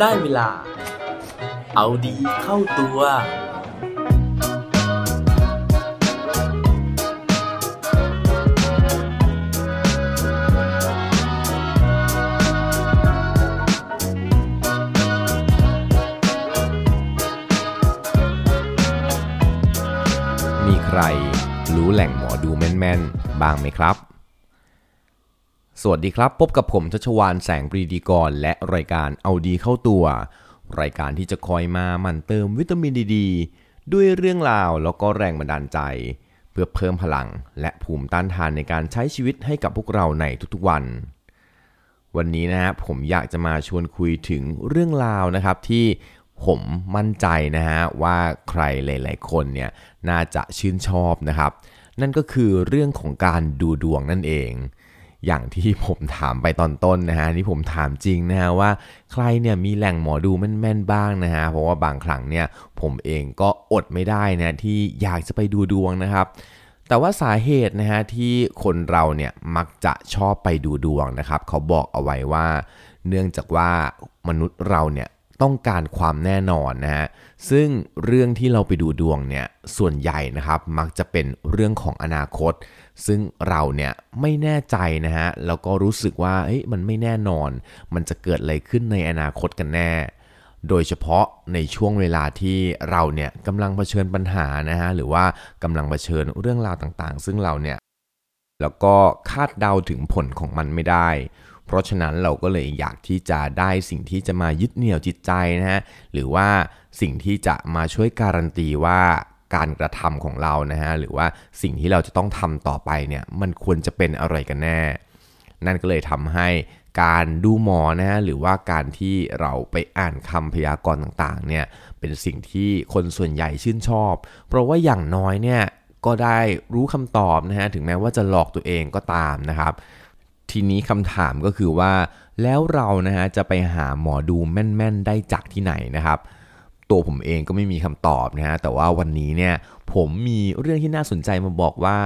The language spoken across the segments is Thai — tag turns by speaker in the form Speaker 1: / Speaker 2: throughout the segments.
Speaker 1: ได้เวลา เอาดีเข้าตัว
Speaker 2: มีใครรู้แหล่งหมอดูแม่นๆ บ้างไหมครับ สวัสดีครับ พบกับผมชัชวานแสงปรีดีกร และรายการเอาดีเข้าตัว รายการที่จะคอยมาหมั่นเติมวิตามินดีดด้วยเรื่องราวแล้วก็แรงบันดาลใจ เพื่อเพิ่มพลัง และภูมิต้านทานในการใช้ชีวิตให้กับพวกเราในทุกๆวัน วันนี้นะฮะผมอยากจะมาชวนคุยถึงเรื่องราวนะครับที่ผมมั่นใจนะฮะว่าใครหลาย ๆ คนเนี่ยน่าจะชื่นชอบนะครับ นั่นก็คือเรื่องของการดูดวงนั่นเอง อย่างที่ผมถามไปตอนต้นนะฮะที่ผมถามจริงนะฮะว่าใครเนี่ยมีแหล่งหมอดูแม่นๆบ้างนะฮะเพราะว่าบางครั้งเนี่ยผมเองก็อดไม่ได้นะที่อยากจะไปดูดวงนะครับแต่ว่าสาเหตุนะฮะที่คนเราเนี่ยมักจะชอบไปดูดวงนะครับ เขาบอกเอาไว้ว่า เนื่องจากว่ามนุษย์เราเนี่ย ต้องการความแน่นอนนะฮะซึ่งเรื่องที่เราไปดูดวงเนี่ยส่วนใหญ่นะครับมักจะเป็นเรื่องของอนาคต ซึ่งเราเนี่ยไม่แน่ใจนะฮะแล้วก็รู้สึกว่าเฮ้ยมันไม่แน่นอน มันจะเกิดอะไรขึ้นในอนาคตกันแน่ โดยเฉพาะในช่วงเวลาที่เราเนี่ยกำลังเผชิญปัญหานะฮะหรือว่ากำลังเผชิญเรื่องราวต่างๆ ซึ่งเราเนี่ยแล้วก็คาดเดาถึงผลของมันไม่ได้ เพราะฉะนั้นเราก็เลยอยากที่จะได้สิ่งที่จะมายึดเหนี่ยวจิตใจนะฮะหรือว่าสิ่งที่จะมาช่วยการันตีว่าการกระทำของเรานะฮะหรือว่าสิ่งที่เราจะต้องทำต่อไปเนี่ยมันควรจะเป็นอะไรกันแน่ นั่นก็เลยทำให้การดูหมอนะฮะหรือว่าการที่เราไปอ่านคำพยากรณ์ต่างๆเนี่ยเป็นสิ่งที่คนส่วนใหญ่ชื่นชอบ เพราะว่าอย่างน้อยเนี่ยก็ได้รู้คำตอบนะฮะถึงแม้ว่าจะหลอกตัวเองก็ตามนะครับ ทีนี้คำถามก็คือว่าแล้วเรานะฮะจะไปหาหมอดูแม่นๆได้จากที่ไหนนะครับ ตัวผมเองก็ไม่มีคำตอบนะฮะแต่ว่าวันนี้เนี่ยผมมีเรื่องที่น่าสนใจมาบอกว่า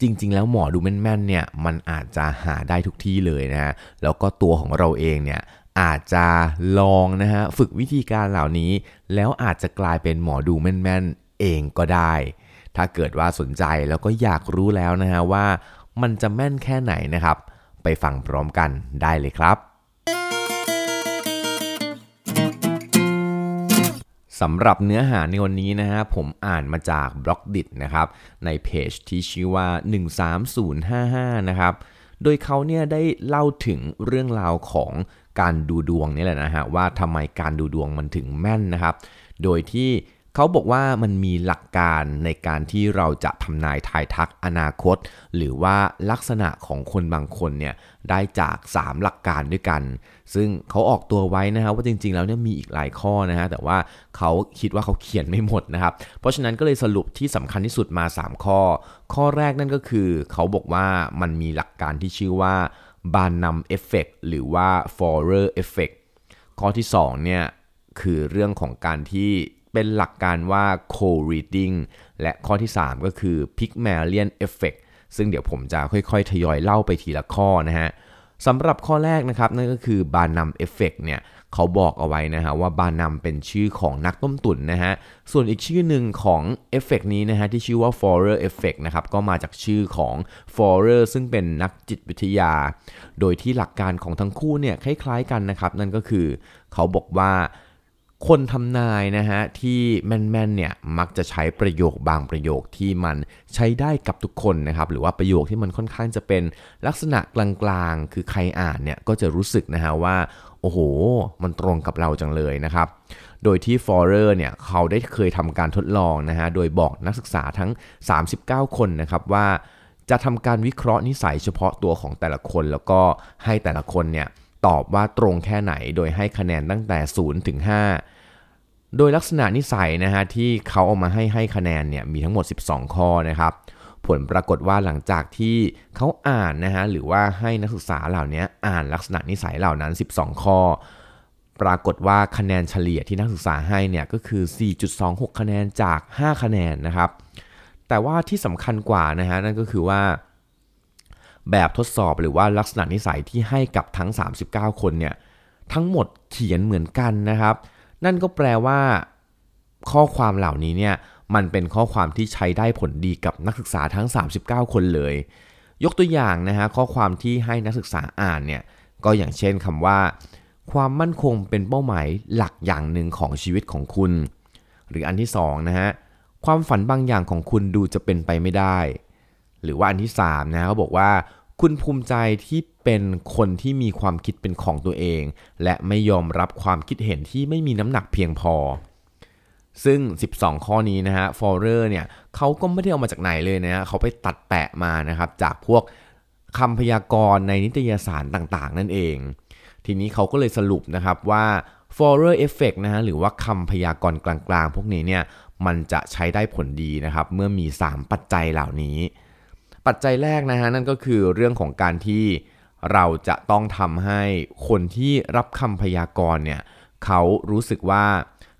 Speaker 2: จริง ๆ แล้วหมอดูแม่นๆเนี่ยมันอาจจะหาได้ทุกที่เลยนะฮะแล้วก็ตัวของเราเองเนี่ยอาจจะลองนะฮะฝึกวิธีการเหล่านี้ แล้วอาจจะกลายเป็นหมอดูแม่นๆเองก็ได้ ถ้าเกิดว่าสนใจแล้วก็อยากรู้แล้วนะฮะว่ามันจะแม่นแค่ไหนนะครับ ไปฟังพร้อมกันได้เลยครับสำหรับเนื้อหาในวันนี้นะฮะผมอ่านมาจากบล็อกดินะครับในเพจที่ชื่อว่า 13055 นะครับโดยเขาเนี่ยได้เล่าถึงเรื่องราวของการดูดวงนี่แหละนะฮะว่าทำไมการดูดวงมันถึงแม่นนะครับ โดยที่ เขาบอกว่ามันมีหลักการในการที่เราจะทำนายทายทักอนาคต หรือว่าลักษณะของคนบางคนเนี่ยได้จาก 3 หลักการด้วยกัน ซึ่งเขาออกตัวไว้นะฮะว่าจริงๆ แล้วเนี่ยมีอีกหลายข้อนะฮะแต่ว่าเขาคิดว่าเขาเขียนไม่หมดนะครับ เพราะฉะนั้นก็เลยสรุปที่สำคัญที่สุดมา 3 ข้อ ข้อแรกนั่นก็คือ เขาบอกว่ามันมีหลักการที่ชื่อว่า Barnum Effect หรือว่า Forer Effect ข้อที่2เนี่ยคือเรื่องของการที่ เป็นหลักการว่า cold reading และข้อที่ 3 ก็คือ Pygmalion Effect ซึ่งเดี๋ยวผมจะค่อยๆ ทยอยเล่าไปทีละข้อนะฮะสำหรับข้อแรกนะครับนั่นก็คือ Barnum Effect เนี่ยเขาบอกเอาไว้นะฮะว่า Barnum เป็นชื่อของนักต้มตุ๋นนะฮะส่วนอีกชื่อหนึ่งของเอฟเฟกนี้นะฮะที่ชื่อว่า Forer Effect นะครับก็มาจากชื่อของ Forer ซึ่งเป็นนักจิตวิทยา โดยที่หลักการของทั้งคู่เนี่ยคล้ายๆกันนะครับนั่นก็คือเขาบอกว่า คนทำนายนะฮะที่แม่นๆเนี่ยมักจะใช้ประโยคบางประโยคที่มันใช้ได้กับทุกคนนะครับหรือว่าประโยคที่มันค่อนข้างจะเป็นลักษณะกลางๆ คือใครอ่านเนี่ยก็จะรู้สึกนะฮะว่าโอ้โห มันตรงกับเราจังเลยนะครับ โดยที่ฟอร์เรอร์เนี่ยเขาได้เคยทำการทดลองนะฮะโดยบอกนักศึกษาทั้ง 39 คนนะครับว่าจะทำการวิเคราะห์นิสัยเฉพาะตัวของแต่ละคน แล้วก็ให้แต่ละคนเนี่ยตอบว่าตรงแค่ไหนโดยให้คะแนนตั้งแต่0ถึง5 โดยลักษณะนิสัยนะฮะที่เขาเอามาให้ให้คะแนนเนี่ยมีทั้งหมด 12 ข้อนะครับผลปรากฏว่าหลังจากที่เขาอ่านนะฮะหรือว่าให้นักศึกษาเหล่านี้อ่านลักษณะนิสัยเหล่านั้น 12 ข้อ ปรากฏว่าคะแนนเฉลี่ยที่นักศึกษาให้เนี่ยก็คือ 4.26 คะแนนจาก 5 คะแนนนะครับ แต่ว่าที่สำคัญกว่านะฮะนั่นก็คือว่า แบบทดสอบหรือว่าลักษณะนิสัยที่ให้กับทั้ง 39 คนเนี่ยทั้งหมดเขียนเหมือนกันนะครับ นั่นก็แปลว่า ข้อความเหล่านี้เนี่ยมันเป็นข้อความที่ใช้ได้ผลดีกับนักศึกษาทั้ง 39 คนเลย ยกตัวอย่างนะฮะข้อความที่ให้นักศึกษาอ่านเนี่ยก็อย่างเช่นคำว่า ความมั่นคงเป็นเป้าหมายหลักอย่างหนึ่งของชีวิตของคุณ หรืออันที่2นะฮะความฝันบางอย่างของคุณดูจะเป็นไปไม่ได้ หรือว่าอันที่3นะเขาบอกว่า คุณภูมิใจที่เป็นคนที่มีความคิดเป็นของตัวเอง และไม่ยอมรับความคิดเห็นที่ไม่มีน้ำหนักเพียงพอ ซึ่ง 12 ข้อนี้นะฮะฟอร์เรอร์เนี่ยเขาก็ไม่ได้เอามาจากไหนเลยนะฮะเขาไปตัดแปะมานะครับจากพวกคำพยากรณ์ในนิตยสารต่างๆ นั่นเอง ทีนี้เขาก็เลยสรุปนะครับว่า f o r e r effect นะฮะหรือว่าคำพยากรณ์กลางๆ พวกนี้เนี่ยมันจะใช้ได้ผลดีนะครับ เมื่อมี 3 ปัจจัยเหล่านี้ ปัจจัยแรกนะฮะนั่นก็คือเรื่องของการที่เราจะต้องทำให้คนที่รับคำพยากรณ์เนี่ยเขารู้สึกว่า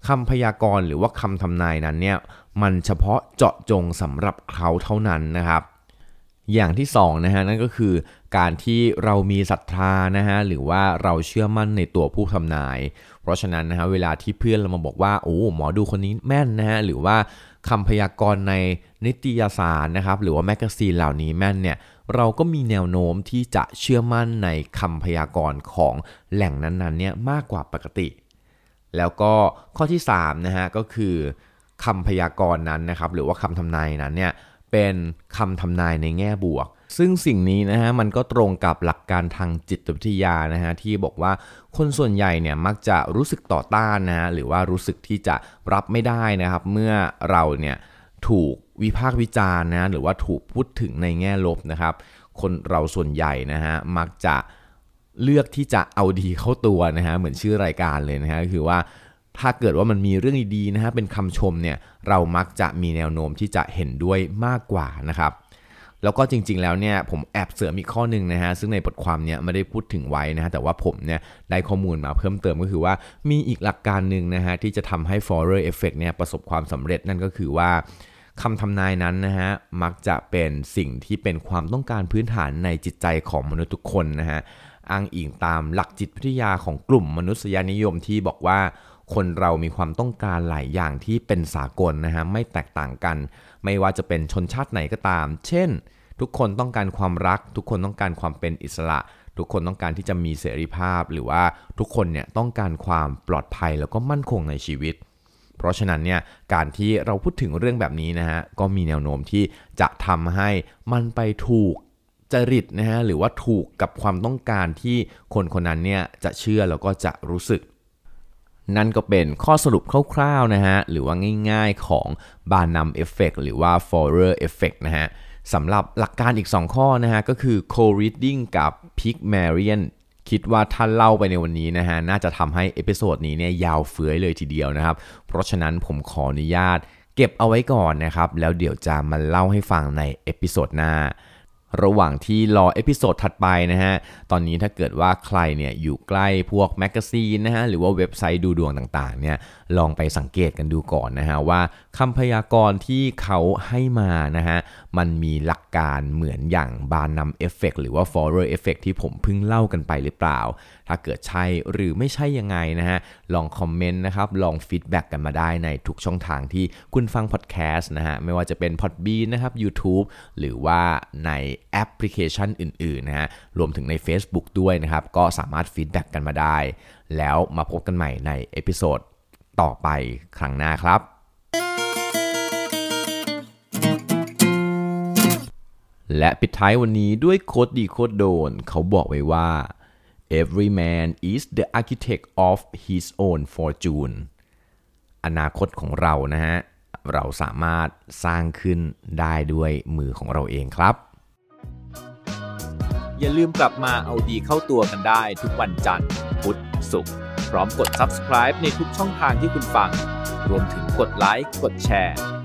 Speaker 2: คำพยากรณ์หรือว่าคำทำนายนั้นเนี่ยมันเฉพาะเจาะจงสำหรับเขาเท่านั้นนะครับ อย่างที่2นะฮะนั่นก็คือการที่เรามีศรัทธานะฮะหรือว่าเราเชื่อมั่นในตัวผู้ทำนาย เพราะฉะนั้นนะฮะเวลาที่เพื่อนเรามาบอกว่าโอ้หมอดูคนนี้แม่นนะฮะหรือว่าคำพยากรณ์ใน นิตยสารนะครับหรือว่าแมกกาซีนเหล่านี้แม่นเนี่ยเราก็มีแนวโน้มที่จะเชื่อมั่นในคำพยากรณ์ของแหล่งนั้นๆเนี่ยมากกว่าปกติ แล้วก็ข้อที่3นะฮะก็คือคำพยากรณ์นั้นนะครับหรือว่าคำทำนายนั้นเนี่ยเป็นคำทำนายในแง่บวก ซึ่งสิ่งนี้นะฮะมันก็ตรงกับหลักการทางจิตวิทยานะฮะที่บอกว่าคนส่วนใหญ่เนี่ยมักจะรู้สึกต่อต้านนะฮะหรือว่ารู้สึกที่จะรับไม่ได้นะครับ เมื่อเราเนี่ยถูก วิพากษ์วิจารณ์นะหรือว่าถูกพูดถึงในแง่ลบนะครับ คนเราส่วนใหญ่นะฮะมักจะเลือกที่จะเอาดีเข้าตัวนะฮะเหมือนชื่อรายการเลยนะฮะคือว่าถ้าเกิดว่ามันมีเรื่องดีๆนะฮะเป็นคำชมเนี่ยเรามักจะมีแนวโน้มที่จะเห็นด้วยมากกว่านะครับแล้วก็จริงๆ แล้วเนี่ยผมแอบเสริมอีกข้อหนึ่งนะฮะซึ่งในบทความเนี่ยไม่ได้พูดถึงไว้นะฮะแต่ว่าผมเนี่ยได้ข้อมูลมาเพิ่มเติมก็คือว่ามีอีกหลักการหนึ่งนะฮะที่จะทำให้ Forer Effect เนี่ยประสบความสำเร็จนั่นก็คือว่า คำทำนายนั้นนะฮะมักจะเป็นสิ่งที่เป็นความต้องการพื้นฐานในจิตใจของมนุษย์ทุกคนนะฮะอ้างอิงตามหลักจิตวิทยาของกลุ่มมนุษยนิยมที่บอกว่าคนเรามีความต้องการหลายอย่างที่เป็นสากลนะฮะไม่แตกต่างกัน ไม่ว่าจะเป็นชนชาติไหนก็ตาม เช่น ทุกคนต้องการความรัก ทุกคนต้องการความเป็นอิสระ ทุกคนต้องการที่จะมีเสรีภาพ หรือว่าทุกคนเนี่ยต้องการความปลอดภัยแล้วก็มั่นคงในชีวิต เพราะฉะนั้นเนี่ยการที่เราพูดถึงเรื่องแบบนี้นะฮะก็มีแนวโน้มที่จะทำให้มันไปถูกจริตนะฮะหรือว่าถูกกับความต้องการที่คนคนนั้นเนี่ยจะเชื่อแล้วก็จะรู้สึก นั่นก็เป็นข้อสรุปคร่าวๆนะฮะหรือว่าง่ายๆของบานัมเอฟเฟกหรือว่า Forer Effect นะฮะสำหรับหลักการอีก 2 ข้อนะฮะก็คือ cold reading กับ Pygmalion คิดว่าถ้าเล่าไปในวันนี้นะฮะน่าจะทำให้ episode นี้เนี่ยยาวเฟื้อยเลยทีเดียวนะครับ เพราะฉะนั้นผมขออนุญาต เก็บเอาไว้ก่อนนะครับ แล้วเดี๋ยวจะมาเล่าให้ฟังใน episode หน้าระหว่างที่รอ episode ถัดไปนะฮะ ตอนนี้ถ้าเกิดว่าใครเนี่ยอยู่ใกล้พวกแมกกาซีนนะฮะ หรือว่าเว็บไซต์ดูดวงต่างๆเนี่ย ลองไปสังเกตกันดูก่อนนะฮะว่าคำพยากรณ์ที่เขาให้มานะฮะ มันมีหลักการเหมือนอย่าง Barnum Effect หรือว่า Forer Effect ที่ผมเพิ่งเล่ากันไปหรือเปล่า ถ้าเกิดใช่หรือไม่ใช่ยังไงนะฮะ ลอง comment นะครับ ลอง feedback กันมาได้ในทุกช่องทางที่คุณฟังพอดแคสต์นะฮะ ไม่ว่าจะเป็น Podbean นะครับ YouTube หรือว่าในแอปพลิเคชันอื่นๆนะฮะ รวมถึงใน Facebook ด้วยนะครับ ก็สามารถ feedback กันมาได้ แล้วมาพบกันใหม่ใน episode ต่อไปครั้งหน้าครับ และปิดท้ายวันนี้ด้วย quote ดี quote โดน เขาบอกไว้ว่า every man is the architect of his own fortune อนาคตของเรานะฮะ เราสามารถสร้างขึ้นได้ด้วยมือของเราเองครับ
Speaker 1: อย่าลืมกลับมาเอาดีเข้าตัวกันได้ทุกวันจันทร์ พุธ ศุกร์ พร้อมกด subscribe ในทุกช่องทางที่คุณฟัง รวมถึงกดไลค์ กดแชร์